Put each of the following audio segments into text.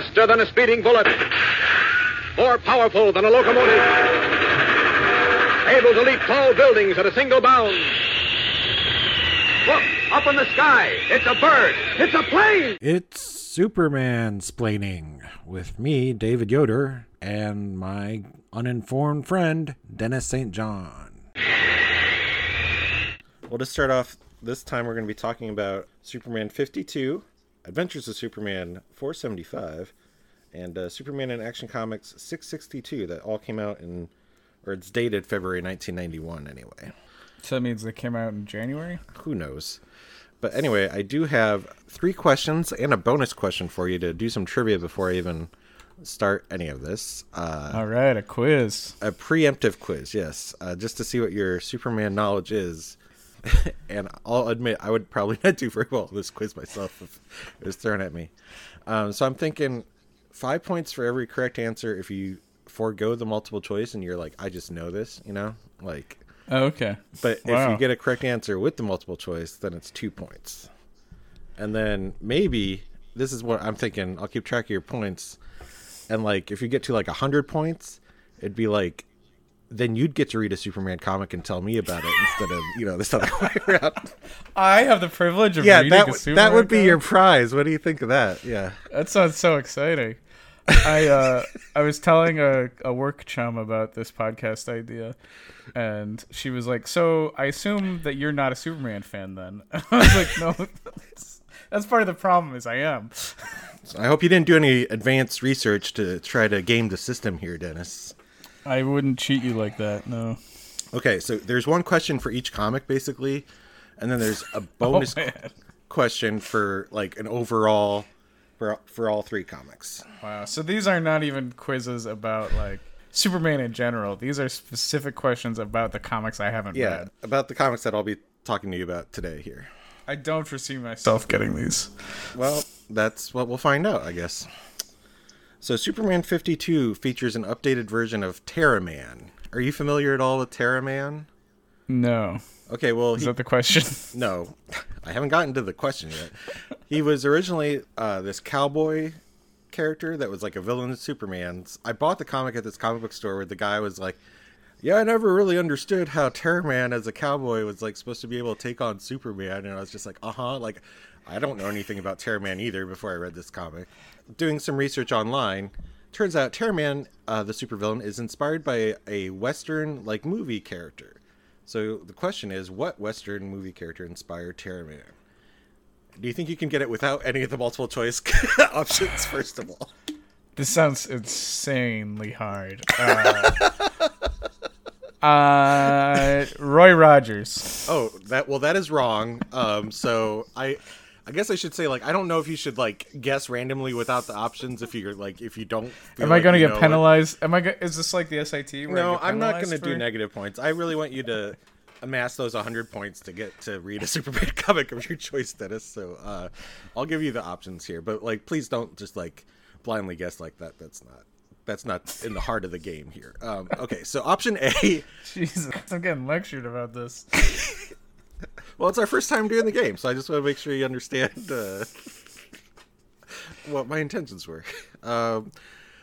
faster than a speeding bullet, more powerful than a locomotive, able to leap tall buildings at a single bound. Look, up in the sky. It's a bird. It's a plane. It's Superman splaining with me, David Yoder, and my uninformed friend, Dennis St. John. Well, to start off, this time we're going to be talking about Superman 52, Adventures of Superman 475, and uh, Superman in Action Comics 662 that all came out in, or it's dated February 1991 anyway. So that means they came out in January? Who knows? But anyway, I do have three questions and a bonus question for you to do some trivia before I even start any of this. Uh, All right, a quiz. a preemptive quiz, yes, uh, just to see what your Superman knowledge is. and I'll admit, I would probably not do very well in this quiz myself if it was thrown at me. Um, so I'm thinking five points for every correct answer if you forego the multiple choice and you're like, I just know this, you know, like. Oh, okay. But if you get a correct answer with the multiple choice, then it's two points. And then maybe this is what I'm thinking. I'll keep track of your points. And like, if you get to like a hundred points, it'd be like, then you'd get to read a Superman comic and tell me about it instead of you know this other way around. I have the privilege of yeah, reading that a would- Superman that would be comic? your prize. What do you think of that? Yeah. That sounds so exciting. I uh I was telling a, a work chum about this podcast idea and she was like, So I assume that you're not a Superman fan then. I was like, No that's, that's part of the problem is I am. So I hope you didn't do any advanced research to try to game the system here, Dennis. I wouldn't cheat you like that, no. Okay, so there's one question for each comic basically, and then there's a bonus Oh, question for like an overall for for all three comics. Wow. So these are not even quizzes about like Superman in general. These are specific questions about the comics I haven't Yeah, read. about the comics that I'll be talking to you about today here. I don't foresee myself getting these. Well, that's what we'll find out, I guess. So Superman 52 features an updated version of Terra Man. Are you familiar at all with Terra Man? No. Okay, well, Is he, that the question? no, I haven't gotten to the question yet. He was originally uh, this cowboy character that was like a villain in Superman's. I bought the comic at this comic book store where the guy was like, "Yeah, I never really understood how Terra Man as a cowboy was like supposed to be able to take on Superman," and I was just like, "Uh huh." Like, I don't know anything about Terra Man either before I read this comic. Doing some research online, turns out Terra Man, uh, the supervillain, is inspired by a western like movie character. So the question is, what Western movie character inspired Terra Man? Do you think you can get it without any of the multiple choice options? First of all, This sounds insanely hard. Uh, uh, Roy Rogers. oh, that well, that is wrong. Um, so I, I guess I should say like I don't know if you should like guess randomly without the options if you're like if you don't. Am I going to get know penalized? Am I? Go- is this like the SAT? Where No, I'm not going to penalized do negative points. I really want you to amass those 100 points to get to read a Superman comic of your choice, Dennis. So uh, I'll give you the options here, but like, please don't just like blindly guess like that. That's not that's not in the heart of the game here. Um, okay, so option A. Jesus, I'm getting lectured about this. Well, it's our first time doing the game, so I just want to make sure you understand uh, what my intentions were. Um,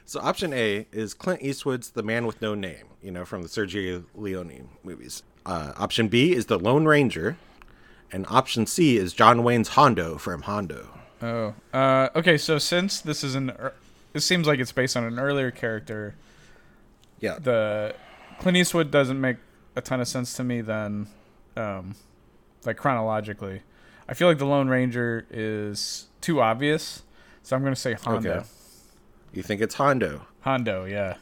so option A is Clint Eastwood's The Man with No Name, you know, from the Sergio Leone movies. Uh, option B is The Lone Ranger, and option C is John Wayne's Hondo from Hondo. Oh, uh, okay. So since this is an, ear- it seems like it's based on an earlier character. Yeah, The Clint Eastwood doesn't make a ton of sense to me. Then, um, like chronologically, I feel like the Lone Ranger is too obvious. So I'm gonna say Hondo. Okay. you think it's Hondo. Hondo, yeah.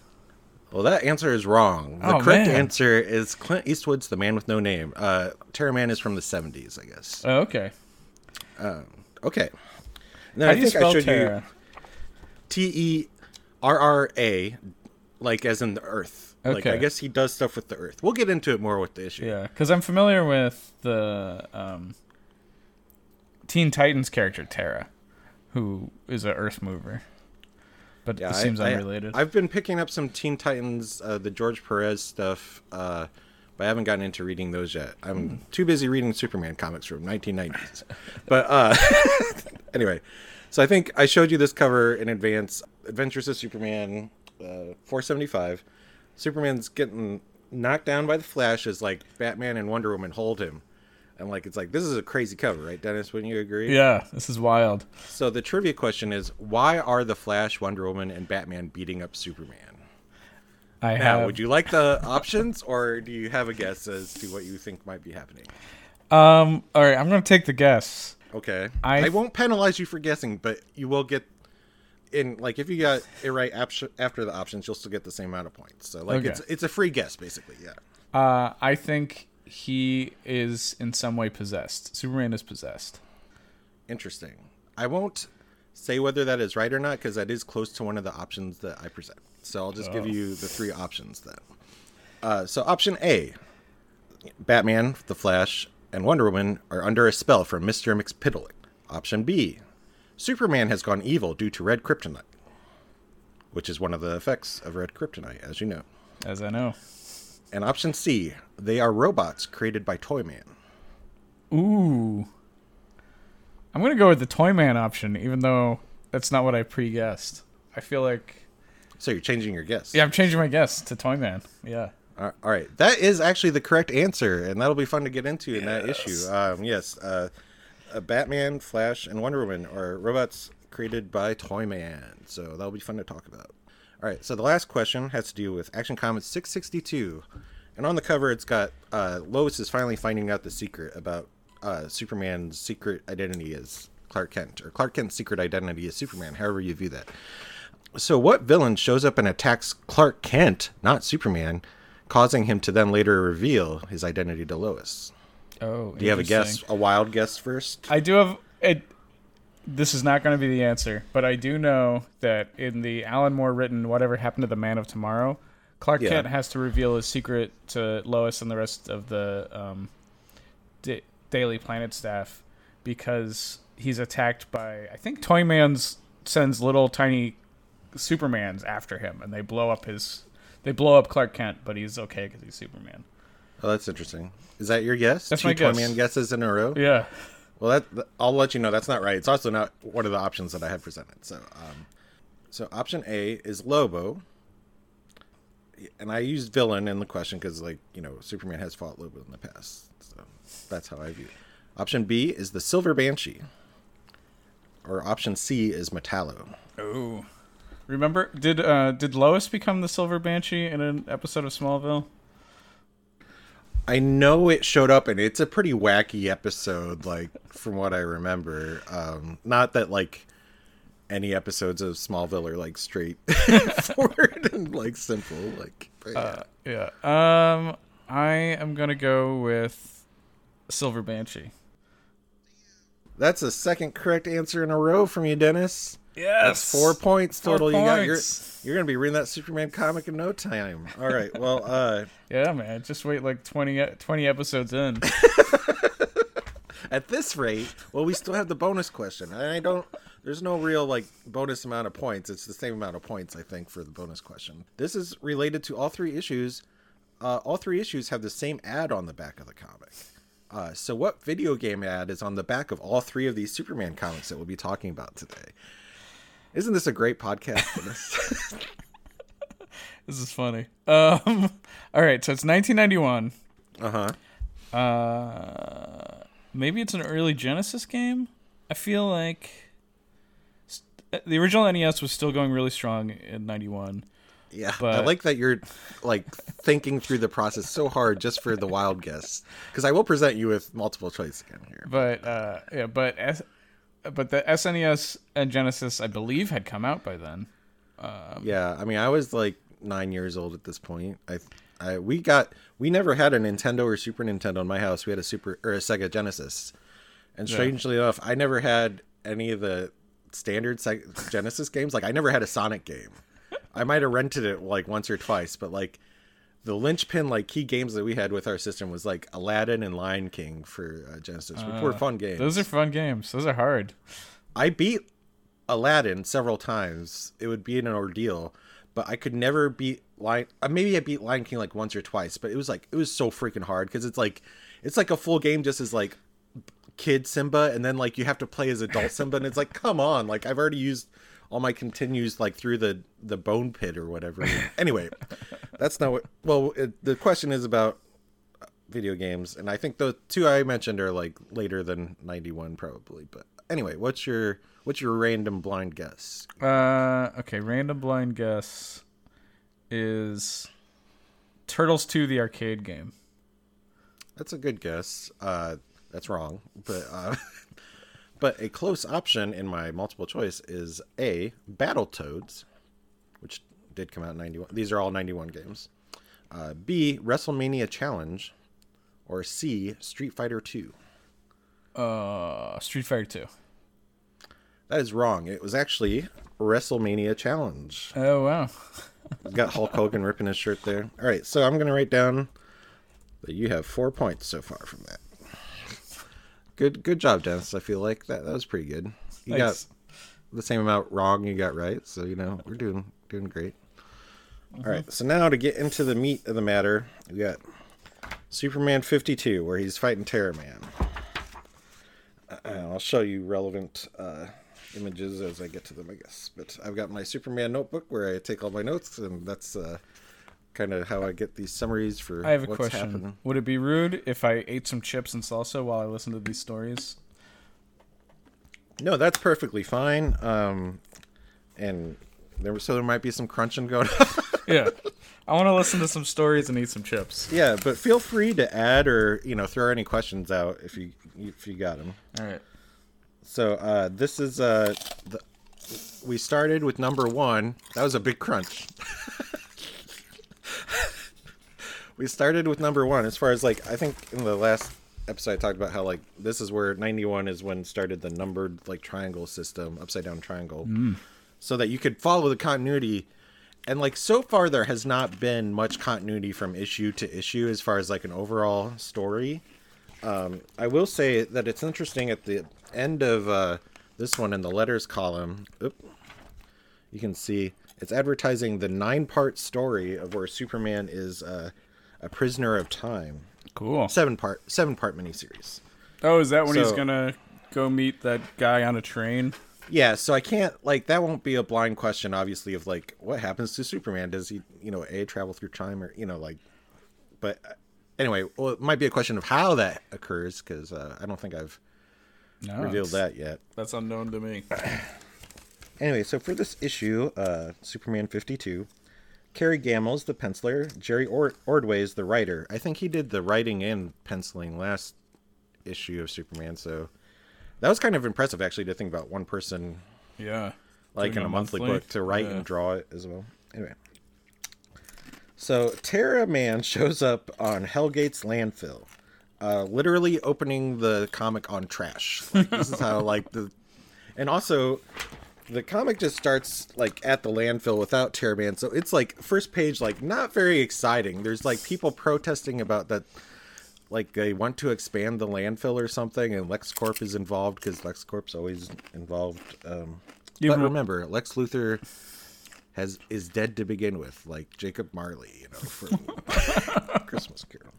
Well, that answer is wrong. The Oh, correct man. answer is Clint Eastwood's The Man with No Name. Uh, Terra Man is from the 70s, I guess. Oh, okay. Okay. Now, How I do you think I spell showed Terra? you T E R R A, like as in the Earth. Like I guess he does stuff with the Earth. We'll get into it more with the issue. Yeah, because I'm familiar with the um, Teen Titans character Terra, who is an Earth mover, but Yeah, it seems I, unrelated. I've been picking up some Teen Titans, uh, the George Perez stuff, uh, but I haven't gotten into reading those yet. I'm Hmm. too busy reading Superman comics from 1990s. but uh, anyway, So I think I showed you this cover in advance. Adventures of Superman, uh, 475. Superman's getting knocked down by the Flash as like Batman and Wonder Woman hold him, and like it's like this is a crazy cover, right, Dennis? Wouldn't you agree? Yeah, this is wild. So the trivia question is, why are the Flash, Wonder Woman, and Batman beating up Superman? I Now, have. would you like the options, or do you have a guess as to what you think might be happening? Um. All right, I'm gonna take the guess. Okay. I- I, won't penalize you for guessing, but you will get in like if you got it right after the options, you'll still get the same amount of points. So like Okay. it's it's a free guess basically. Yeah. Uh, I think he is in some way possessed. Superman is possessed. Interesting. I won't say whether that is right or not because that is close to one of the options that I present. So I'll just give you the three options then. Uh, so option A, Batman, The Flash, and Wonder Woman are under a spell from Mister Mxyzptlk. Option B, Superman has gone evil due to red kryptonite, which is one of the effects of red kryptonite, as you know. As I know. And option C, they are robots created by Toyman. Ooh. I'm gonna go with the Toyman option, even though that's not what I pre-guessed. I feel like So you're changing your guess. yeah, I'm changing my guess to Toyman. Yeah. All right, that is actually the correct answer, and that'll be fun to get into in that issue. Um, yes, uh, Batman, Flash, and Wonder Woman are robots created by Toyman, so that'll be fun to talk about. All right, so the last question has to do with Action Comics 662, and on the cover it's got uh, Lois is finally finding out the secret about uh, Superman's secret identity as Clark Kent, or Clark Kent's secret identity as Superman, however you view that. So, what villain shows up and attacks Clark Kent, not Superman, causing him to then later reveal his identity to Lois? Oh. Do you have a guess, a wild guess first? I do have it. This is not going to be the answer, but I do know that in the Alan Moore written "Whatever Happened to the Man of Tomorrow," Clark Yeah. Kent has to reveal his secret to Lois and the rest of the um, da- Daily Planet staff because he's attacked by I think Toyman's sends little tiny Supermans after him, and they blow up his. They blow up Clark Kent, but he's okay because he's Superman. Oh, that's interesting. Is that your guess? That's Two my guess. Toyman guesses in a row. Yeah. Well, that I'll let you know that's not right. It's also not one of the options that I had presented. So, um, so option A is Lobo, and I used villain in the question because, like, you know, Superman has fought Lobo in the past, so that's how I view. it. Option B is the Silver Banshee, or option C is Metallo. Oh, Remember, did uh, did Lois become the Silver Banshee in an episode of Smallville? I know it showed up, and it's a pretty wacky episode, like from what I remember. Um, not that like any episodes of Smallville are like straight forward and like simple, like. yeah. Yeah. Um, I am gonna go with Silver Banshee. That's a second correct answer in a row from you, Dennis. Yes. That's four points Four total. You got you're you're gonna be reading that Superman comic in no time. All right. Well, uh, Yeah, man. Just wait like 20, e- 20 episodes in. at this rate, well, we still have the bonus question, and I don't. There's no real like bonus amount of points. It's the same amount of points, I think, for the bonus question. This is related to all three issues. Uh, all three issues have the same ad on the back of the comic. Uh, so, what video game ad is on the back of all three of these Superman comics that we'll be talking about today? Isn't this a great podcast for this? this is funny. Um, all right. So it's 1991. uh huh. Uh, maybe it's an early Genesis game. I feel like st- the original NES was still going really strong in '91. Yeah, but... I like that you're like thinking through the process so hard just for the wild guess. Because I will present you with multiple choice again here. But uh, yeah, but but the SNES and Genesis, I believe, had come out by then. Um, yeah, I mean, I was like nine years old at this point. I, I we got we never had a Nintendo or Super Nintendo in my house. We had a Super or a Sega Genesis, and strangely enough, I never had any of the standard Sega Genesis games. Like, I never had a Sonic game. I might have rented it like once or twice, but like the linchpin like key games that we had with our system was like Aladdin and Lion King for uh, Genesis, which were fun games. Those are fun games. Those are hard. I beat Aladdin several times. It would be an ordeal, but I could never beat Lion. Uh, maybe I beat Lion King like once or twice, but it was like it was so freaking hard because it's like it's like a full game just as like kid Simba, and then like you have to play as adult Simba, and it's like, come on, like I've already used all my continues like through the the bone pit or whatever. anyway, that's not what. Well, it, the question is about video games, and I think the two I mentioned are like later than ninety one probably. But anyway, what's your what's your random blind guess? Uh, okay, random blind guess is Turtles 2 the arcade game. That's a good guess. Uh, that's wrong, but uh, but a close option in my multiple choice is A. Battletoads, did come out in '91. These are all '91 games. Uh, B. WrestleMania Challenge, or C. Street Fighter 2. Uh, Street Fighter 2. That is wrong. It was actually WrestleMania Challenge. Oh wow. Got Hulk Hogan ripping his shirt there. All right, so I'm gonna write down that you have four points so far from that. Good, good job, Dennis. I feel like that that was pretty good. You Thanks. got the same amount wrong you got right, so you know we're doing doing great. All right, so now to get into the meat of the matter, we got Superman 52, where he's fighting Terra Man. Uh, I'll show you relevant uh, images as I get to them, I guess. But I've got my Superman notebook where I take all my notes, and that's uh, kind of how I get these summaries for I have a question. happening. Would it be rude if I ate some chips and salsa while I listened to these stories? No, that's perfectly fine. Um, and there, so there might be some crunching going on. Yeah. I want to listen to some stories and eat some chips. yeah, but feel free to add or you know throw any questions out if you if you got them. All right. So uh, this is uh, the, we started with number one. That was a big crunch. we started with number one. As far as like, I think in the last episode I talked about how like this is where ninety one is when started the numbered like triangle system, upside down triangle, so that you could follow the continuity. And like so far, there has not been much continuity from issue to issue as far as like an overall story. I will say that it's interesting at the end of uh, this one in the letters column. Oop, you can see it's advertising the nine-part story of where Superman is uh, a prisoner of time. Cool. Seven-part, seven-part miniseries. Oh, is that when he's gonna go meet that guy on a train? Yeah, so I can't like that won't be a blind question, obviously, of like what happens to Superman? Does he, you know, a travel through time or you know, like, but uh, anyway, well, it might be a question of how that occurs because uh, I don't think I've No, revealed that yet. That's unknown to me. Anyway, so for this issue, uh, Superman 52, Kerry Gammill's the penciler, Jerry Or- Ordway's the writer. I think he did the writing and penciling last issue of Superman, so that was kind of impressive actually to think about one person Yeah. like in a monthly, monthly? book to write Yeah. and draw it as well. Anyway. So Terra Man shows up on Hellgate's landfill, uh, literally opening the comic on trash. Like, this is how like the, and also, the comic just starts like at the landfill without Terra Man. So it's like first page like not very exciting. There's like people protesting about that. Like they want to expand the landfill or something, and LexCorp is involved because LexCorp's always involved. Um, Yeah, but but- remember, Lex Luthor has is dead to begin with, like Jacob Marley, you know, from Christmas Carol.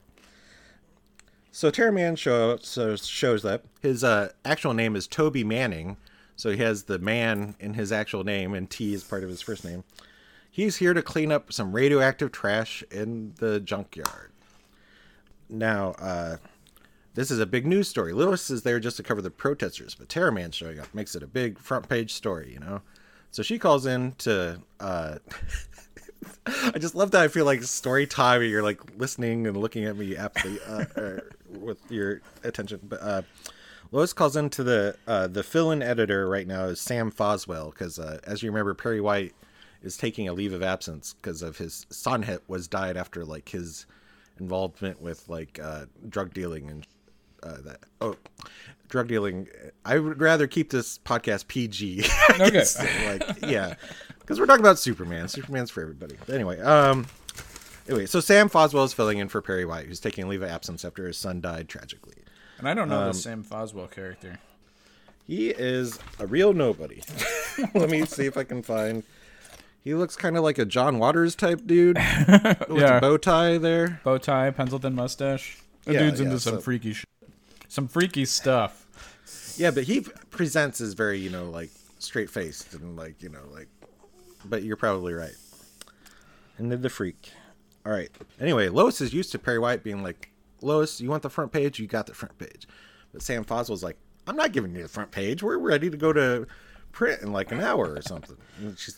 So Terra Man show, so shows up. His uh, actual name is Toby Manning, so he has the man in his actual name, and T is part of his first name. He's here to clean up some radioactive trash in the junkyard. Now, uh, this is a big news story. Lois is there just to cover the protesters, but Terra Man showing up makes it a big front page story, you know? So she calls in to. Uh, I just love that I feel like story time you're like listening and looking at me aptly uh, with your attention. But uh, Lois calls into the uh, the fill-in editor right now is Sam Foswell because uh, as you remember Perry White is taking a leave of absence because of his son hit was died after like his involvement with like uh, drug dealing and uh, that oh drug dealing. I would rather keep this podcast PG. Okay. Like yeah, because we're talking about Superman. Superman's for everybody. But anyway, um, anyway, so Sam Foswell is filling in for Perry White, who's taking a leave of absence after his son died tragically. And I don't know Um, the Sam Foswell character. He is a real nobody. Let me see if I can find. He looks kind of like a John Waters type dude with Yeah. a bow tie there. Bow tie, pencil thin mustache. The Yeah, dude's yeah, into some so- freaky shit. Some freaky stuff. Yeah, but he presents as very, you know, like straight faced and like, you know, like. But you're probably right. And then the freak. All right. Anyway, Lois is used to Perry White being like, Lois, you want the front page? You got the front page. But Sam Foswell's like, I'm not giving you the front page. We're ready to go to print in like an hour or something.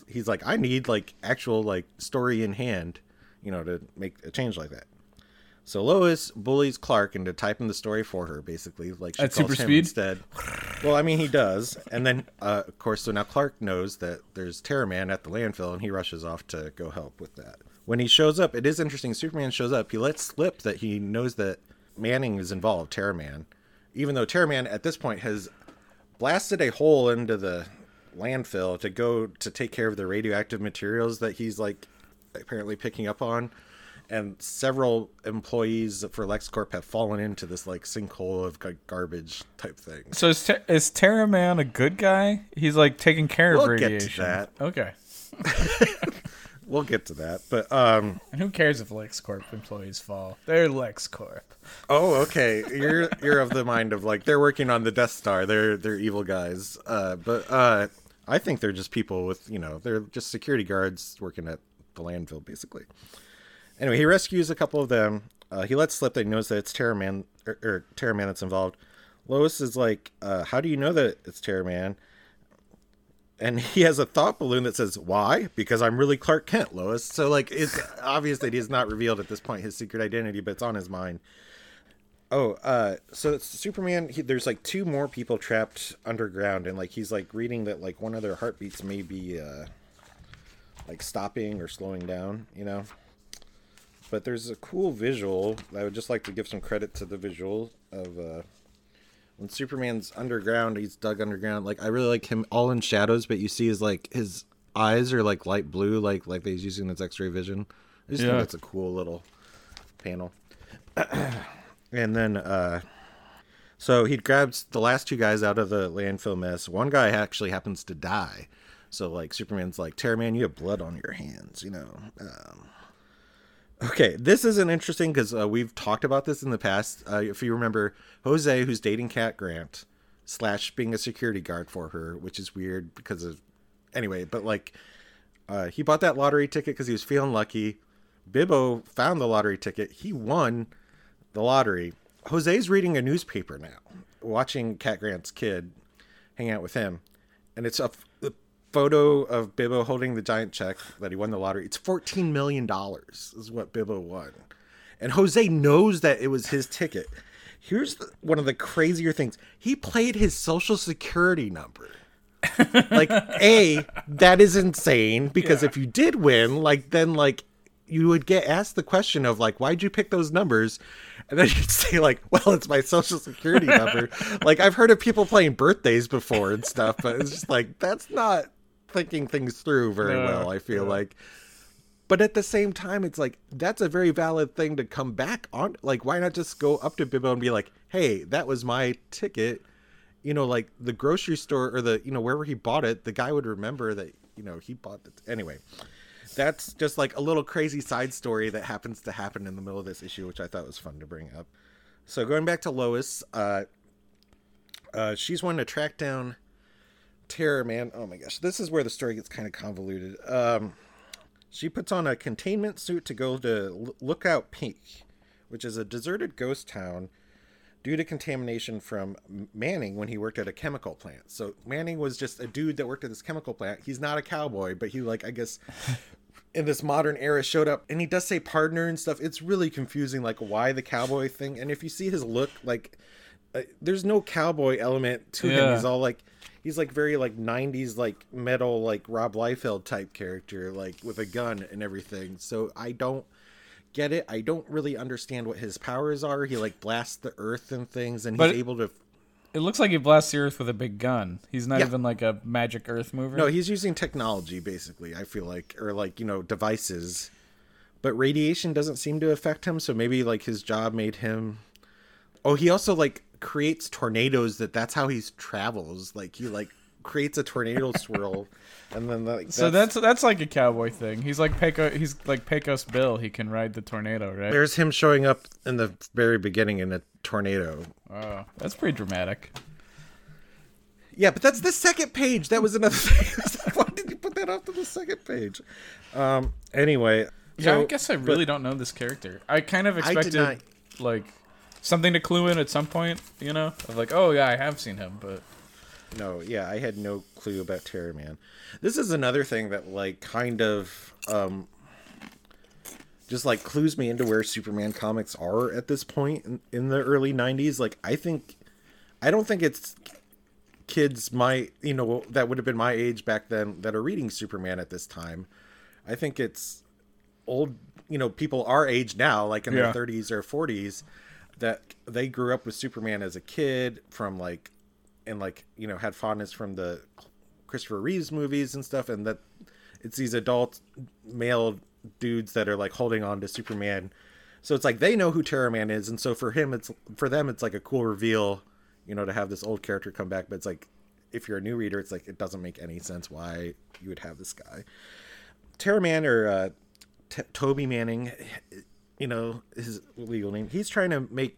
He's like, I need like actual like story in hand, you know, to make a change like that. So Lois bullies Clark into typing the story for her, basically. Like she At calls super him speed? instead. Well, I mean, he does, and then uh, of course, so now Clark knows that there's Terra Man at the landfill, and he rushes off to go help with that. When he shows up, it is interesting. Superman shows up. He lets slip that he knows that Manning is involved, Terra Man, even though Terra Man at this point has blasted a hole into the landfill to go to take care of the radioactive materials that he's like apparently picking up on and several employees for LexCorp have fallen into this like sinkhole of like, garbage type thing. So is, Ter- is Terra Man a good guy? He's like taking care of We'll get to radiation. that. Okay. We'll get to that, but um, And who cares if LexCorp employees fall? They're LexCorp. oh, okay, you're you're of the mind of like they're working on the Death Star. They're they're evil guys, uh, but uh, I think they're just people with you know they're just security guards working at the landfill basically. Anyway, he rescues a couple of them. Uh, he lets slip that he knows that it's Terra Man or, or Terra Man that's involved. Lois is like, uh, "How do you know that it's Terra Man?" And he has a thought balloon that says, "Why? Because I'm really Clark Kent, Lois." So like, it's obvious that he's not revealed at this point his secret identity, but it's on his mind. Oh, uh, so it's Superman. He, there's like two more people trapped underground, and like he's like reading that like one of their heartbeats may be uh, like stopping or slowing down, you know. But there's a cool visual. I would just like to give some credit to the visual of uh, when Superman's underground. He's dug underground. Like I really like him all in shadows, but you see his like his eyes are like light blue, like like he's using his X-ray vision. I just Yeah. think that's a cool little panel. and then uh so he grabs the last two guys out of the landfill mess. One guy actually happens to die. So like Superman's like, Terra Man, you have blood on your hands, you know. Um, okay, this isn't interesting because uh, we've talked about this in the past. Uh, if you remember, Jose, who's dating Cat Grant, slash being a security guard for her, which is weird because of anyway. But like, uh, he bought that lottery ticket because he was feeling lucky. Bibbo found the lottery ticket. He won the lottery. Jose's reading a newspaper now, watching Cat Grant's kid hang out with him, and it's a, f- a photo of Bibbo holding the giant check that he won the lottery. It's fourteen million dollars is what Bibbo won, and Jose knows that it was his ticket. Here's the, one of the crazier things: he played his social security number. like a that is insane because if you did win like then like you would get asked the question of like why'd you pick those numbers and then you'd say like well it's my social security number like i've heard of people playing birthdays before and stuff but it's just like that's not thinking things through very No, well i feel no. like but at the same time it's like that's a very valid thing to come back on like why not just go up to bibbo and be like hey that was my ticket you know, like the grocery store or the, you know, wherever he bought it, the guy would remember that, you know, he bought it. Anyway, that's just like a little crazy side story that happens to happen in the middle of this issue, which I thought was fun to bring up. So going back to Lois, uh, uh, she's wanting to track down Terra Man. Oh my gosh, this is where the story gets kind of convoluted. Um, she puts on a containment suit to go to Lookout Peak, which is a deserted ghost town due to contamination from Manning when he worked at a chemical plant. So Manning was just a dude that worked at this chemical plant. He's not a cowboy, but he like I guess in this modern era showed up and he does say partner and stuff. It's really confusing like why the cowboy thing. And if you see his look like uh, there's no cowboy element to him. He's all like he's like very like 90s like metal like Rob Liefeld type character like with a gun and everything. So I don't get it. I don't really understand what his powers are. He like blasts the earth and things, and But- he's able to. It looks like he blasts the earth with a big gun. He's not Yeah. even like a magic earth mover. No, he's using technology basically. I feel like, or like you know devices, but radiation doesn't seem to affect him. So maybe like his job made him. Oh, he also like creates tornadoes. That that's how he travels. Like he like creates a tornado swirl, and then like so that's that's like a cowboy thing. He's like Pecos. He's like Pecos Bill. He can ride the tornado, right? there's him showing up in the very beginning in a tornado. Oh, that's pretty dramatic. Yeah, but that's the second page. That was another thing. Why did you put that off to the second page? Um. Anyway. Yeah, I guess I really don't know this character. I kind of expected not- like something to clue in at some point, you know, of like, oh yeah, I have seen him, but No, yeah, I had no clue about Terra Man. This is another thing that like kind of um just like clues me into where Superman comics are at this point in, in the early 90s. Like I think I don't think it's kids my, you know, that would have been my age back then that are reading Superman at this time. I think it's old, you know, people our age now, like in Yeah. their 30s or 40s that they grew up with Superman as a kid from like and like you know had fondness from the Christopher Reeves movies and stuff, and that it's these adult male dudes that are like holding on to Superman. So it's like they know who Terra Man is, and so for him, it's for them, it's like a cool reveal, you know, to have this old character come back. But it's like if you're a new reader, it's like it doesn't make any sense why you would have this guy. Terra Man or uh, T- Toby Manning, you know his legal name. He's trying to make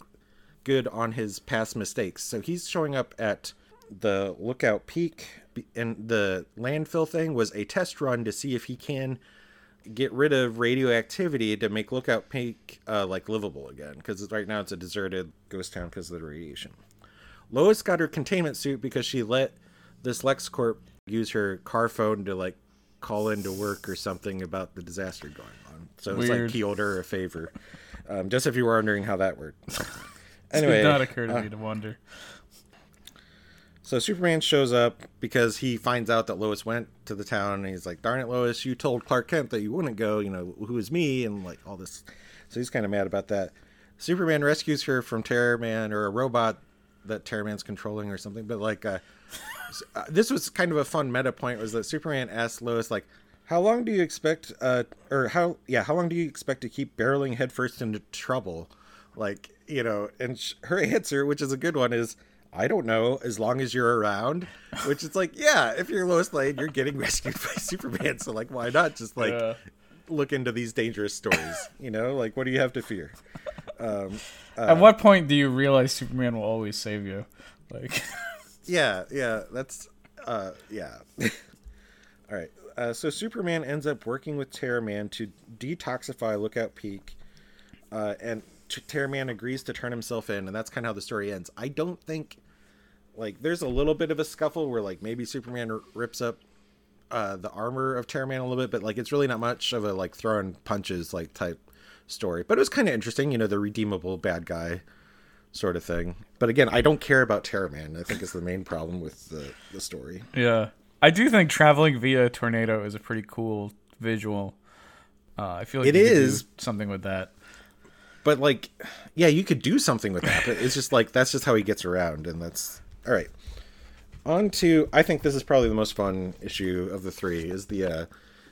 good on his past mistakes. So he's showing up at the Lookout Peak, and the landfill thing was a test run to see if he can get rid of radioactivity to make Lookout Peak uh, like livable again. Because right now it's a deserted ghost town because of the radiation. Lois got her containment suit because she let this LexCorp use her car phone to like call into work or something about the disaster going on. So it's like he owed her a favor. Um, just if you were wondering how that worked. anyway, it did not occur to uh, me to wonder. So Superman shows up because he finds out that Lois went to the town, and he's like, "Darn it, Lois! You told Clark Kent that you wouldn't go. You know who is me?" And like all this, so he's kind of mad about that. Superman rescues her from Terra Man or a robot that Terra Man's controlling or something. But like, uh, uh, this was kind of a fun meta point was that Superman asked Lois like, "How long do you expect? Uh, or how? Yeah, how long do you expect to keep barreling headfirst into trouble?" Like you know, and sh- her answer, which is a good one, is. I don't know, as long as you're around. Which is like, yeah, if you're Lois Lane, you're getting rescued by Superman. So like, why not just like Yeah. look into these dangerous stories? You know, like what do you have to fear? At what point do you realize Superman will always save you? Like, Yeah, yeah, that's uh yeah. All right. Uh, so Superman ends up working with Terra Man to detoxify Lookout Peak, uh, and T- Terra Man agrees to turn himself in, and that's kind of how the story ends. I don't think, like, there's a little bit of a scuffle where, like, maybe Superman r- rips up uh, the armor of Terra Man a little bit, but like, it's really not much of a like throwing punches like type story. But it was kind of interesting, you know, the redeemable bad guy sort of thing. But again, I don't care about Terra Man. I think is the main problem with the the story. yeah, I do think traveling via tornado is a pretty cool visual. Uh, I feel like It do something with that. But like, yeah, you could do something with that. But it's just like that's just how he gets around, and that's all right. On to I think this is probably the most fun issue of the three is the uh,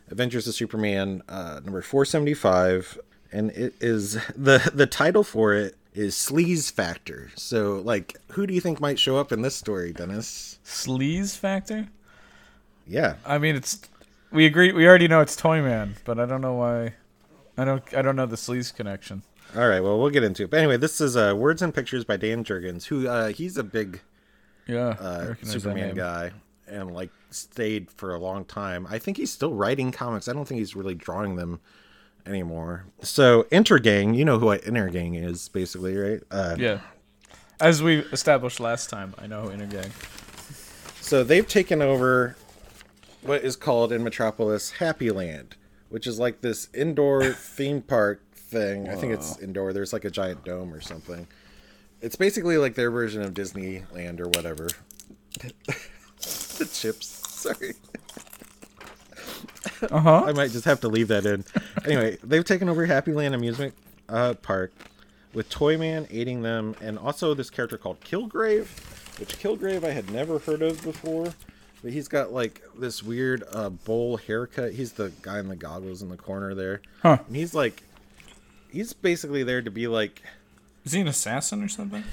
Adventures of Superman uh, number four seventy five, and it is the the title for it is Sleaze Factor. So like, who do you think might show up in this story, Dennis? Sleaze factor. Yeah, I mean, it's we agree. We already know it's Toyman, but I don't know why. I don't. I don't know the sleaze connection. All right. Well, we'll get into it. But anyway, this is uh, Words and Pictures by Dan Jurgens, who uh, he's a big Yeah, uh, Superman guy and like stayed for a long time. I think he's still writing comics. I don't think he's really drawing them anymore. So Intergang, you know who Intergang is, basically, right? Uh, Yeah, as we established last time, I know Intergang. So they've taken over what is called in Metropolis Happy Land, which is like this indoor theme park thing. I think it's indoor. There's like a giant dome or something. It's basically like their version of Disneyland or whatever. the chips. Sorry. Uh huh. I might just have to leave that in. Anyway, they've taken over Happy Land Amusement uh, Park with Toyman aiding them, and also this character called Kilgrave, which Kilgrave I had never heard of before. But he's got like this weird uh, bowl haircut. He's the guy in the goggles in the corner there. Huh. And he's like, he's basically there to be like, Is he an assassin or something?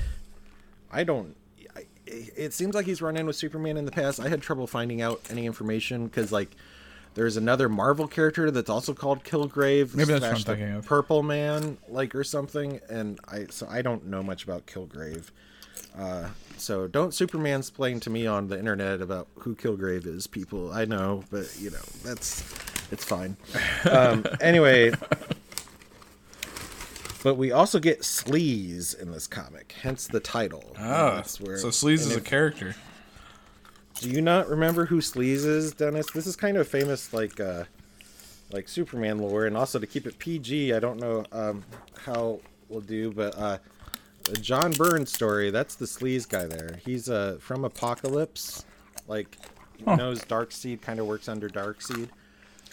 I don't. I, it seems like he's run in with Superman in the past. I had trouble finding out any information because like there's another Marvel character that's also called Kilgrave. Maybe that's what I'm thinking of. Purple Man, like or something. And I so I don't know much about Kilgrave. Uh, so don't Superman explain to me on the internet about who Kilgrave is, people. I know, but you know that's it's fine. Um, anyway, but we also get sleaze in this comic, hence the title. Ah, where- so Sleaze is a character. Do you not remember who Sleaze is, Dennis? This is kind of famous, like uh, like Superman lore, and also to keep it PG. I don't know um, how we'll do, but uh, John Byrne story. That's the Sleaze guy there. He's uh, from Apokolips, like he knows Darkseid kind of works under Darkseid.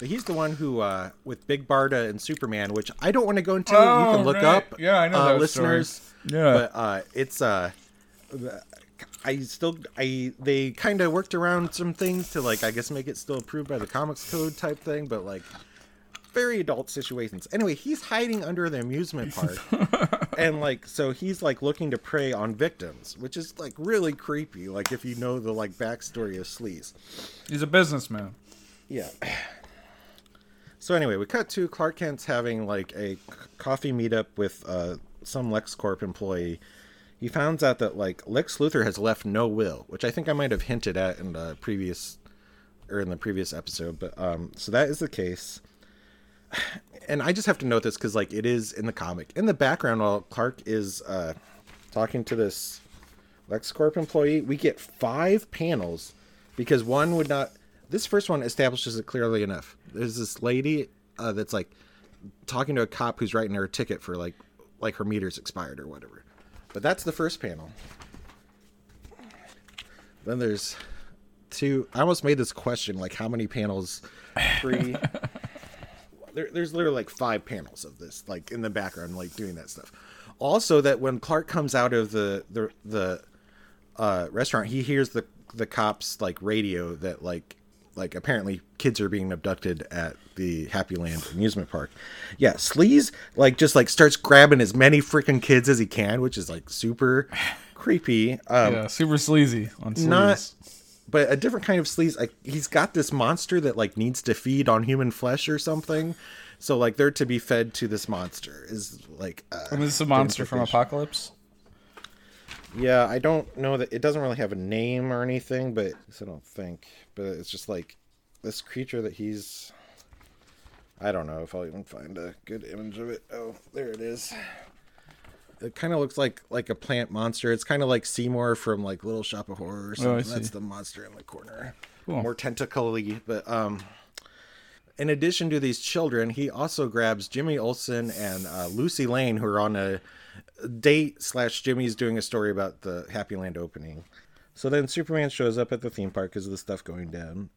But he's the one who, uh, with Big Barda and Superman, which I don't want to go into. you Oh, can look right. up, Yeah, I know uh, that story. listeners. Yeah. but uh, it's uh, I still I they kind of worked around some things to like I guess make it still approved by the comics code type thing, but like very adult situations. Anyway, he's hiding under the amusement park, and like so he's like looking to prey on victims, which is like really creepy. Like if you know the like backstory of Sleaze. He's a businessman. Yeah. So anyway, we cut to Clark Kent's having like a coffee meetup with uh, some LexCorp employee. He finds out that like Lex Luthor has left no will, which I think I might have hinted at in the previous or in the previous episode. But um, so that is the case. And I just have to note this because like it is in the comic. In the background, while Clark is uh, talking to this LexCorp employee, we get five panels because one would not. This first one establishes it clearly enough. There's this lady uh, that's like talking to a cop who's writing her a ticket for like like her meter's expired or whatever. But that's the first panel. Then there's two. I almost made this question like how many panels? Three. there, there's literally like five panels of this, like in the background, like doing that stuff. Also, that when Clark comes out of the the the uh, restaurant, he hears the the cops like radio that like like apparently kids are being abducted at the Happy Land amusement park. Yeah, Sleaze like just like starts grabbing as many freaking kids as he can, which is like super creepy. Um, yeah, super sleazy on Sleaze. not but a different kind of sleaze like he's got this monster that like needs to feed on human flesh or something so like they're to be fed to this monster is like uh, And this is a monster from. Apokolips. Yeah i don't know that it doesn't really have a name or anything but i don't think but it's just like this creature that he's i don't know if i'll even find a good image of it oh there it is it kind of looks like like a plant monster. It's kind of like Seymour from like Little Shop of Horror. Oh. That's the monster in the corner. Cool. More tentacly, but um. In addition to these children, he also grabs Jimmy Olsen and uh, Lucy Lane, who are on a date slash Jimmy's doing a story about the Happy Land opening. So then Superman shows up at the theme park because of the stuff going down.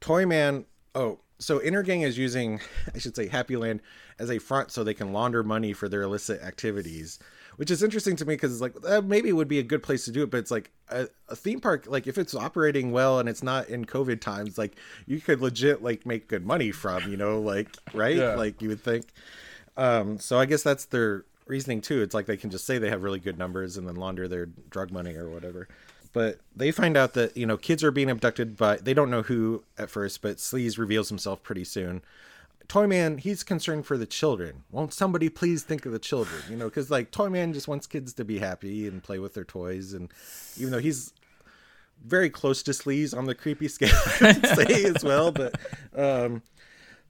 Toyman, oh, so Intergang is using, I should say, Happy Land as a front so they can launder money for their illicit activities, which is interesting to me because it's like uh, maybe it would be a good place to do it, but it's like a, a theme park, like if it's operating well and it's not in COVID times, like you could legit like make good money from, you know, like right, Yeah. like you would think. Um, so I guess that's their reasoning too. It's like they can just say they have really good numbers and then launder their drug money or whatever. But they find out that you know kids are being abducted by they don't know who at first, but Sleaze reveals himself pretty soon. Toyman, he's concerned for the children. Won't somebody please think of the children? You know, because like Toyman just wants kids to be happy and play with their toys, and even though he's very close to Sleaze on the creepy scale, I would say as well. But um,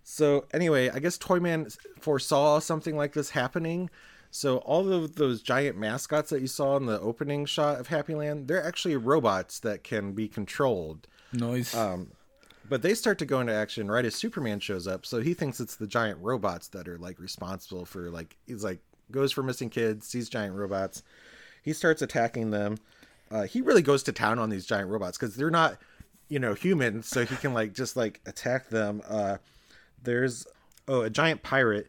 so anyway, I guess Toyman foresaw something like this happening. So all of those giant mascots that you saw in the opening shot of Happy Land, they're actually robots that can be controlled. Noise. But they start to go into action right as Superman shows up. So he thinks it's the giant robots that are like responsible for like he's like goes for missing kids, sees giant robots. He starts attacking them. Uh, he really goes to town on these giant robots because they're not, you know, human. So he can like just like attack them. Uh, there's oh a giant pirate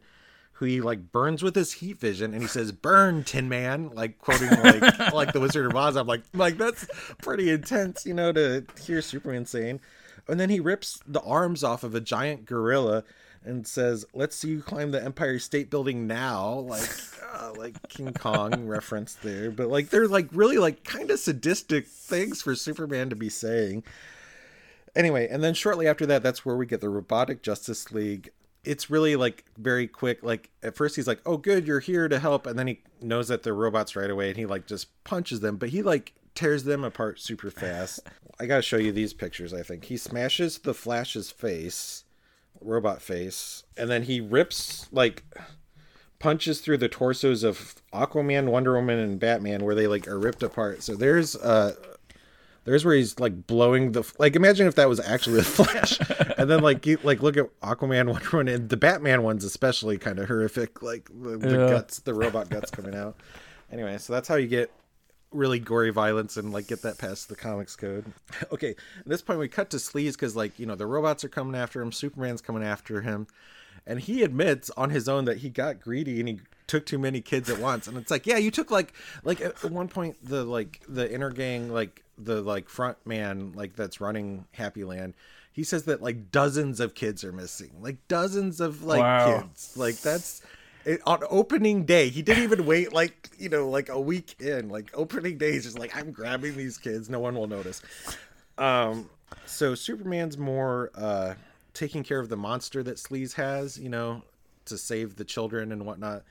who he like burns with his heat vision and he says burn tin man like quoting like like the wizard of oz. I'm like like that's pretty intense you know to hear superman saying. And then he rips the arms off of a giant gorilla and says let's see you climb the empire state building now. Like uh, like king kong reference there. But like they're like really like kind of sadistic things for superman to be saying. Anyway, and then shortly after that, that's where we get the Robotic Justice League it's really like very quick. Like at first he's like, "Oh, good, you're here to help," and then he knows that they're robots right away, and he like just punches them. But he like tears them apart super fast. I gotta show you these pictures. I think he smashes the Flash's face, robot face, and then he rips like punches through the torsos of Aquaman, Wonder Woman, and Batman, where they like are ripped apart. So there's uh there's where he's like blowing the like. Imagine if that was actually the Flash, and then like you like look at Aquaman, Wonder Woman, and the Batman ones especially kind of horrific. Like the, the Yeah. guts, the robot guts coming out. Anyway, so that's how you get really gory violence and like get that past the comics code. Okay, at this point we cut to Sleez because like you know the robots are coming after him, Superman's coming after him, and he admits on his own that he got greedy and he took too many kids at once. And it's like, yeah, you took like like at one point the like the inner gang like the like front man like that's running Happy Land. He says that like dozens of kids are missing, like dozens of like Wow. kids. Like that's it, on opening day. He didn't even wait like you know like a week in. Like opening day, he's just like I'm grabbing these kids. No one will notice. Um, so Superman's more uh taking care of the monster that Sleez has, you know, to save the children and whatnot.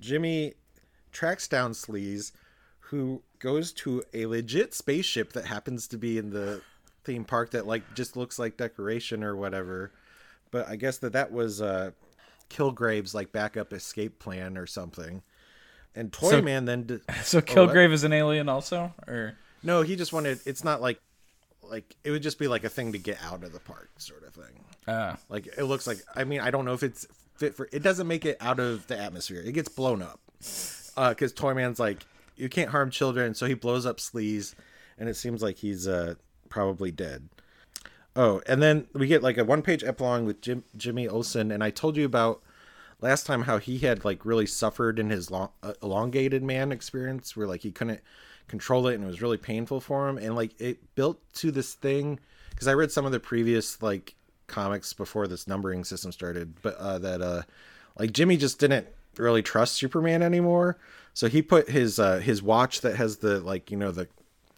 Jimmy tracks down Sleez, who goes to a legit spaceship that happens to be in the theme park that like just looks like decoration or whatever. But I guess that that was uh Kilgrave's like backup escape plan or something. And Toyman then d- So what? Kilgrave is an alien also, or no, he just wanted. It's not like like it would just be like a thing to get out of the park, sort of thing. ah, Like it looks like. I mean, I don't know if it's fit for. It doesn't make it out of the atmosphere. It gets blown up. Uh, because Toyman's like, you can't harm children, so he blows up Sleez, and it seems like he's uh probably dead. Oh, and then we get like a one-page epilogue with Jim, Jimmy Olsen, and I told you about last time how he had like really suffered in his long, uh, elongated man experience, where like he couldn't control it, and it was really painful for him, and like it built to this thing. Because I read some of the previous like comics before this numbering system started, but uh, that uh, like Jimmy just didn't really trust Superman anymore, so he put his uh, his watch that has the like you know the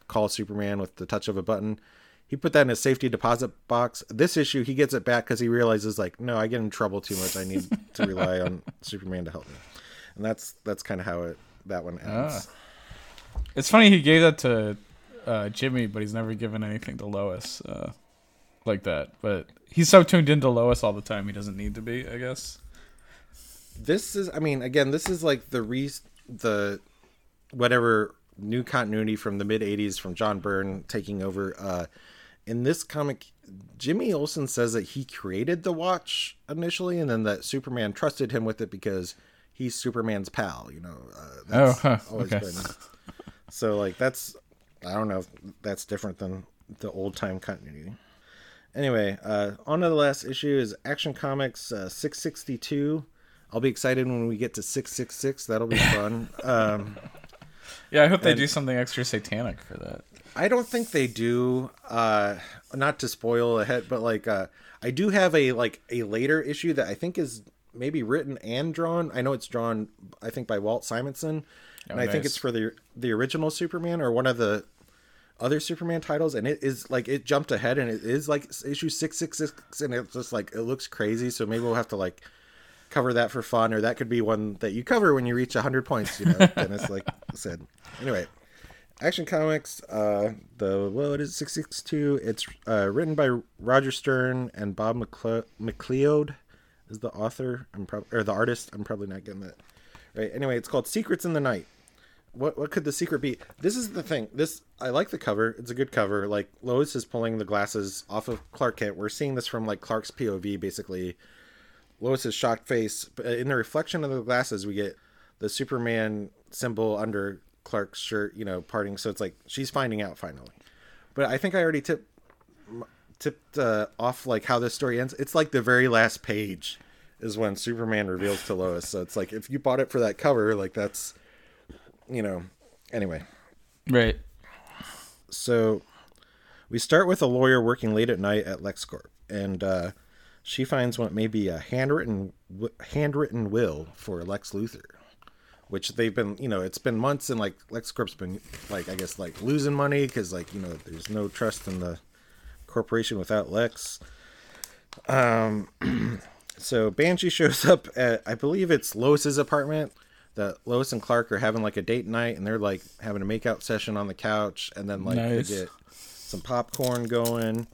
call Superman with the touch of a button. He put that in his safety deposit box. This issue, he gets it back because he realizes, like, no, I get in trouble too much. I need to rely on Superman to help me, and that's that's kind of how it that one ends. it's funny he gave that to uh, Jimmy, but he's never given anything to Lois uh, like that. But he's so tuned into Lois all the time, he doesn't need to be, I guess. This is, I mean, again, this is like the re the whatever new continuity from the mid '80s from John Byrne taking over. Uh, in this comic, Jimmy Olsen says that he created the watch initially, and then that Superman trusted him with it because he's Superman's pal. You know, uh, that's Oh, huh, always okay. been. So like that's I don't know if that's different than the old time continuity. Anyway, uh, on to the last issue is Action Comics uh, 662. I'll be excited when we get to 666. That'll be fun. um, Yeah, I hope they do something extra satanic for that. I don't think they do. Uh, not to spoil ahead, but like uh, I do have a like a later issue that I think is maybe written and drawn. I know it's drawn. I think by Walt Simonson, and Oh, I think it's for the the original Superman or one of the other Superman titles. And it is like it jumped ahead, and it is like issue six six six, and it's just like it looks crazy. So maybe we'll have to like cover that for fun, or that could be one that you cover when you reach 100 points, you know, Denis like said. Anyway, Action Comics, uh, the, what is it, 662? It's uh, written by Roger Stern and Bob McLeod is the author. I'm probably, or the artist. I'm probably not getting that right. Anyway, it's called Secrets in the Night. What what could the secret be? This is the thing. This I like the cover. It's a good cover. Like Lois is pulling the glasses off of Clark Kent. We're seeing this from like Clark's POV, basically. Lois's shocked face, but in the reflection of the glasses, we get the Superman symbol under Clark's shirt, you know, parting. So it's like she's finding out finally. But I think I already tipped tipped uh, off like how this story ends. It's like the very last page is when Superman reveals to Lois. So it's like if you bought it for that cover, like that's you know. Anyway, Right. so we start with a lawyer working late at night at LexCorp, and uh, she finds what may be a handwritten handwritten will for Lex Luthor, which they've been, you know, it's been months, and like LexCorp's been like, I guess, like losing money because like you know, there's no trust in the corporation without Lex. Um, so Banshee shows up at I believe it's Lois's apartment. That Lois and Clark are having like a date night, and they're like having a makeout session on the couch, and then like Nice. they get some popcorn going.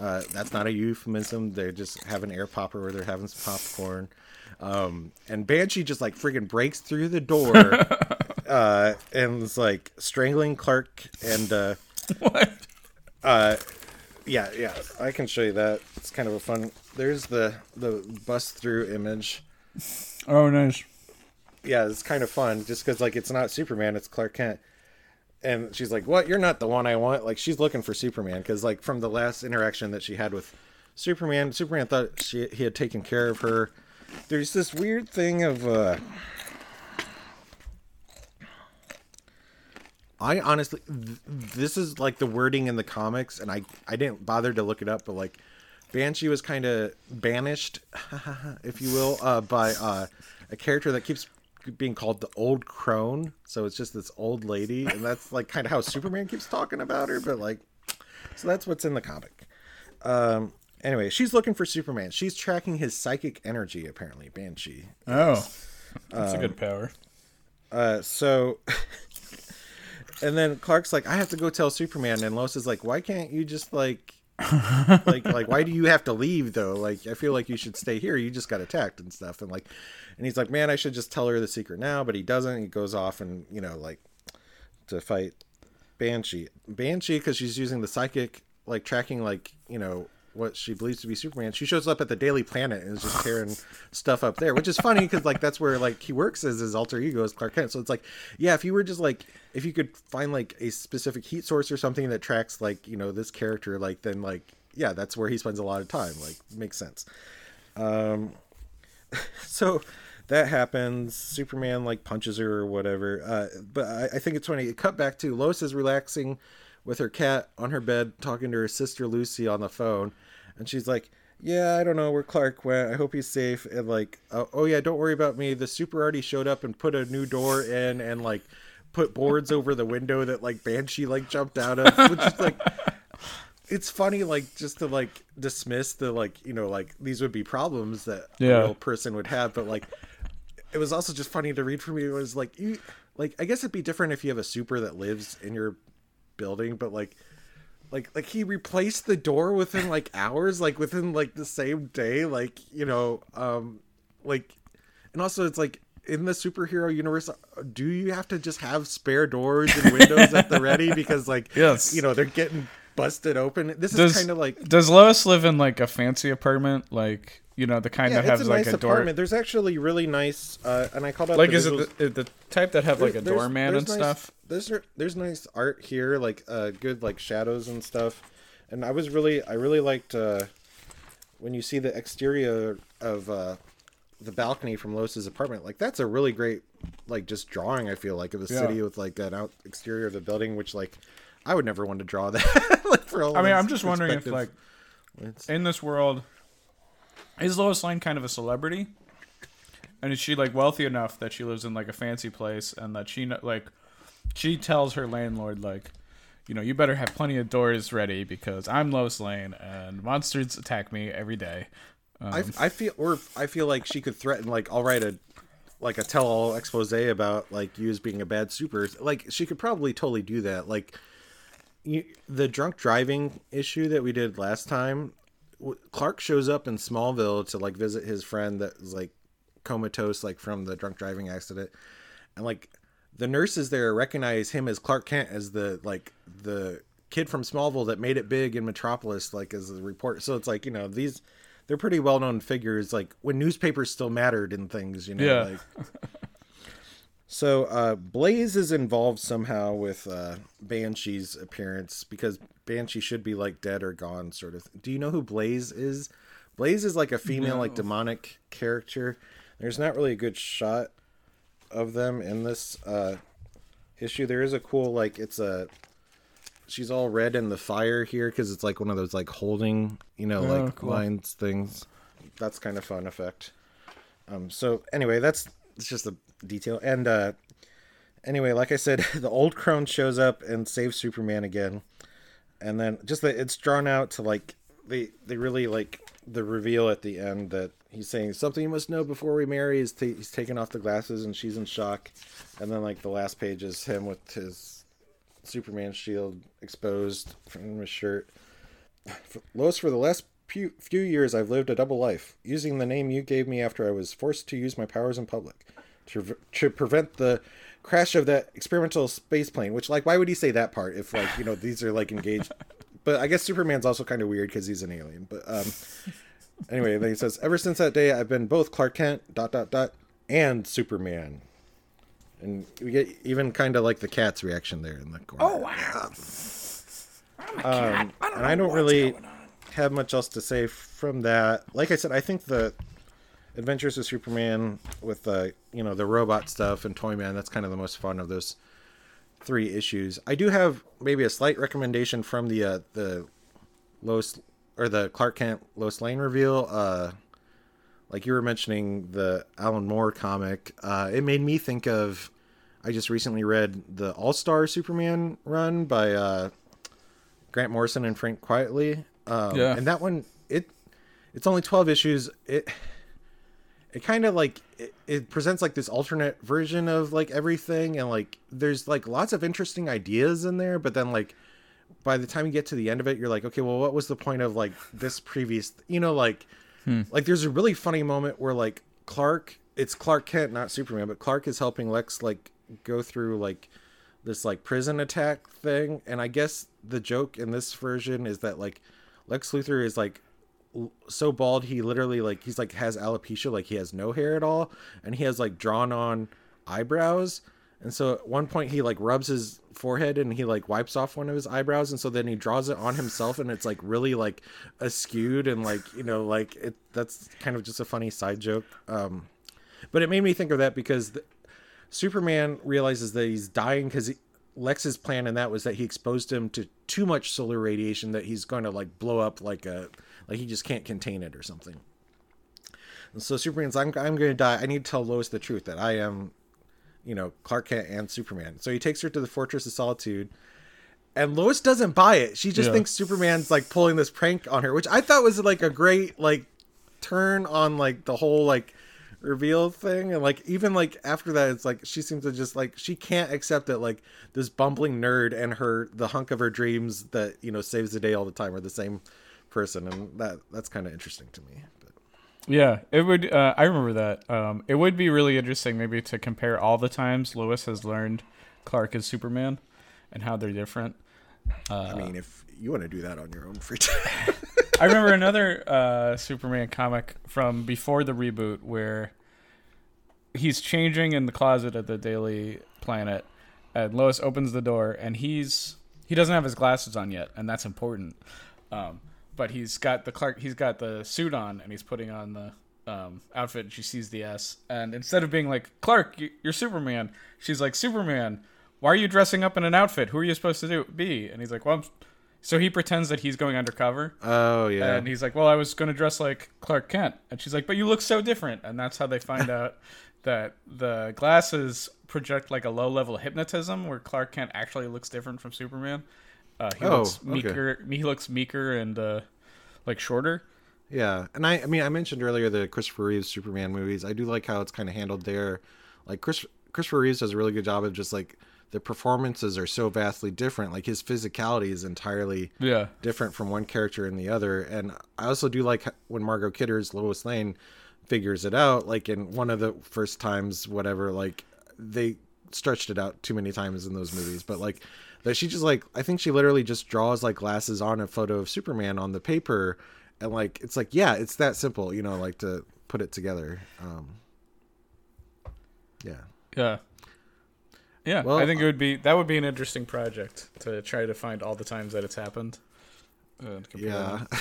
Uh, that's not a euphemism. They're just having air popper where they're having some popcorn. Um, and Banshee just like freaking breaks through the door uh, and is like strangling Clark and uh, What? uh, yeah, yeah, I can show you that. It's kind of a fun. There's the the bust through image. Oh, nice. Yeah, it's kind of fun just because like it's not Superman, it's Clark Kent. And she's like, "What? You're not the one I want." Like she's looking for Superman because like from the last interaction that she had with Superman, Superman thought she he had taken care of her. There's this weird thing of uh I honestly, th- this is like the wording in the comics, and I I didn't bother to look it up, but like Banshee was kind of banished, if you will, uh, by uh, a character that keeps being called the Old Crone. So it's just this old lady, and that's like kind of how Superman keeps talking about her. But like, so that's what's in the comic. Um. Anyway, she's looking for Superman. She's tracking his psychic energy. Apparently, Banshee. Oh, that's a good power. Uh, so, and then Clark's like, I have to go tell Superman, and Lois is like, Why can't you just like, like, like, why do you have to leave though? Like, I feel like you should stay here. You just got attacked and stuff, and like, and he's like, Man, I should just tell her the secret now, but he doesn't. He goes off and you know, like, to fight Banshee. Banshee, because she's using the psychic, like, tracking, like, you know. What she believes to be Superman. She shows up at the Daily Planet and is just tearing stuff up there, which is funny because like that's where like he works as his alter ego as Clark Kent. So it's like, yeah, if you were just like if you could find like a specific heat source or something that tracks like you know this character, like then like yeah, that's where he spends a lot of time. Like makes sense. Um, so that happens. Superman like punches her or whatever. Uh, but I, I think it's funny. It cut back to Lois is relaxing with her cat on her bed, talking to her sister Lucy on the phone, and she's like. Yeah, I don't know where Clark went. I hope he's safe. And like, oh, oh yeah, don't worry about me. The super already showed up and put a new door in, and like, put boards over the window that like Banshee like jumped out of, which is like, it's funny like just to like dismiss the like you know like these would be problems that Yeah. a real person would have, but like, it was also just funny to read for me. It was like you like I guess it'd be different if you have a super that lives in your building, but like like like he replaced the door within like hours like within like the same day like you know um like and also it's like in the superhero universe do you have to just have spare doors and windows at the ready because like Yes. you know they're getting busted open this Does is kind of like Does Lois live in like a fancy apartment, like you know the kind yeah, that has a like nice a door? apartment. There's actually really nice, uh, and I called out. Like, the is it the, the type that have like a There's- doorman there's and nice- stuff? There's there's nice art here, like uh, good like shadows and stuff. And I was really I really liked uh, when you see the exterior of uh, the balcony from Lois's apartment. Like that's a really great like just drawing. I feel like of the Yeah. city with like an out exterior of the building, which like I would never want to draw that. like for all I mean, I'm just wondering if like. It's- in this world, is Lois Lane kind of a celebrity? And is she like wealthy enough that she lives in like a fancy place and that she like she tells her landlord like, you know, you better have plenty of doors ready because I'm Lois Lane and monsters attack me every day. Um, I, I feel or I feel like she could threaten like I'll write a like a tell all expose about like you as being a bad super like she could probably totally do that like you, the drunk driving issue that we did last time Clark shows up in Smallville to like visit his friend that was like comatose like from the drunk driving accident and like the nurses there recognize him as Clark Kent as the like the kid from Smallville that made it big in Metropolis like as a report so it's like you know these they're pretty well known figures like when newspapers still mattered and things you know Yeah. like so uh Blaze is involved somehow with uh Banshee's appearance because Banshee should be like dead or gone sort of do you know who Blaze is? Blaze is like a female like demonic character. There's not really a good shot of them in this uh issue. There is a cool like it's a she's all red in the fire here because it's like one of those like holding you know Oh, like cool. lines things. That's kind of fun effect. Um so anyway that's it's just a detail and uh anyway like i said the old crone shows up and saves superman again and then just that it's drawn out to like they they really like the reveal at the end that he's saying something you must know before we marry. Is ta- he's taking off the glasses and she's in shock, and then like the last page is him with his Superman shield exposed from his shirt. Lois, for the last few years, I've lived a double life, using the name you gave me after I was forced to use my powers in public to to prevent the crash of that experimental space plane. Which, like, why would he say that part if, like, you know, these are like engaged? but I guess Superman's also kind of weird because he's an alien. But um, anyway, then he says, ever since that day, I've been both Clark Kent dot dot dot and Superman. And we get even kind of like the cat's reaction there in the corner. Oh wow! I'm Um, and I don't really have much else to say from that. Like I said, I think the Adventures of Superman with the you know the robot stuff and Toyman that's kind of the most fun of those three issues. I do have maybe a slight recommendation from the uh, the Lois or the Clark Kent Lois Lane reveal. Uh, like you were mentioning the Alan Moore comic, uh, it made me think of. I just recently read the All Star Superman run by uh, Grant Morrison and Frank Quitely. Um, Yeah. and that one it it's only 12 issues. It it kind of like it, it presents like this alternate version of like everything and like there's like lots of interesting ideas in there but then like by the time you get to the end of it you're like okay well what was the point of like this previous you know like hmm. like there's a really funny moment where like clark it's clark kent not superman but clark is helping lex like go through like this like prison attack thing and i guess the joke in this version is that like lex luthor is like so bald he literally like he's like has alopecia like he has no hair at all and he has like drawn on eyebrows. And so at one point he like rubs his forehead and he like wipes off one of his eyebrows and so then he draws it on himself and it's like really like askewed and like you know like it that's kind of just a funny side joke. Um but it made me think of that because the, Superman realizes that he's dying because he, Lex's plan in that was that he exposed him to too much solar radiation that he's going to like blow up like a like he just can't contain it or something. And so Superman's I'm I'm going to die. I need to tell Lois the truth that I am, you know, Clark Kent and Superman. So he takes her to the Fortress of Solitude. And Lois doesn't buy it. She just Yeah. thinks Superman's like pulling this prank on her, which I thought was like a great like turn on like the whole like reveal thing and like even like after that it's like she seems to just like she can't accept that like this bumbling nerd and her the hunk of her dreams that you know saves the day all the time are the same person and that that's kind of interesting to me but Yeah, it would. Uh, I remember that. Um, it would be really interesting, maybe, to compare all the times Lois has learned Clark is Superman and how they're different. i mean if you want to do that on your own free time I remember another uh, Superman comic from before the reboot where he's changing in the closet at the Daily Planet, and Lois opens the door, and he's he doesn't have his glasses on yet, and that's important. Um, but he's got the Clark, he's got the suit on, and he's putting on the um, outfit. And she sees the S, and instead of being like Clark, you- you're Superman, she's like Superman. Why are you dressing up in an outfit? Who are you supposed to do be? And he's like, well, I'm... so he pretends that he's going undercover. oh yeah And he's like, "Well, I was going to dress like Clark Kent," and she's like, "But you look so different." And that's how they find out that the glasses project like a low level hypnotism, where Clark Kent actually looks different from Superman. Uh, he Oh, looks okay. meeker. He looks meeker and uh, like shorter. Yeah, and I, I mean, I mentioned earlier the Christopher Reeves Superman movies. I do like how it's kind of handled there. Like Chris, Christopher Reeves does a really good job of just like the performances are so vastly different. Like his physicality is entirely Yeah, different from one character and the other. And I also do like when Margot Kidder's Lois Lane figures it out. Like in one of the first times, whatever. Like they stretched it out too many times in those movies, but like that she just like I think she literally just draws like glasses on a photo of Superman on the paper, and like it's like yeah, it's that simple, you know, like to put it together. Um, yeah. yeah, yeah. Well, I think it would be that would be an interesting project to try to find all the times that it's happened. and compare Yeah.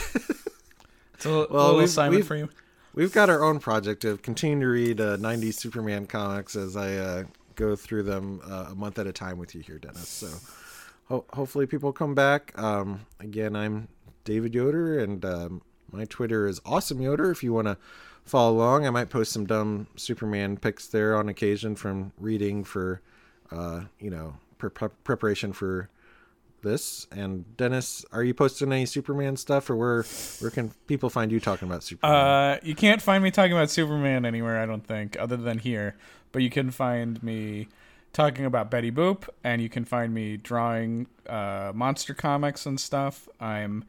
It's a, Well, little we've- assignment for you. We've got our own project of continuing to read uh, 90s Superman comics as I uh, go through them uh, a month at a time with you here, Denis. So ho- hopefully people come back. Um, again, I'm David Yoder, and um, my Twitter is Awesome Yoder. If you want to follow along, I might post some dumb Superman pics there on occasion from reading for, uh, you know, pre- pre- preparation for this. And Denis, are you posting any Superman stuff, or where where can people find you talking about Superman? Uh, you can't find me talking about Superman anywhere, I don't think, other than here. But you can find me talking about Betty Boop, and you can find me drawing uh, monster comics and stuff. I'm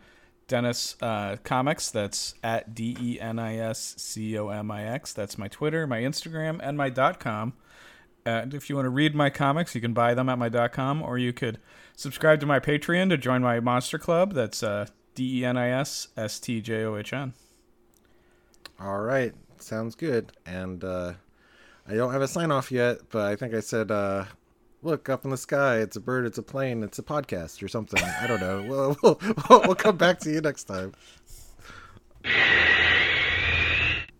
Denis uh, Comix. That's at D E N I S C O M I X. That's my Twitter, my Instagram, and my dot com. And if you want to read my comics, you can buy them at my dot com, or you could subscribe to my Patreon to join my Monster Club. That's uh, D E N I S S T J O H N. All right, sounds good. And uh, I don't have a sign off yet, but I think I said, uh, "Look up in the sky. It's a bird. It's a plane. It's a podcast or something." I don't know. we'll, we'll, we'll come back to you next time.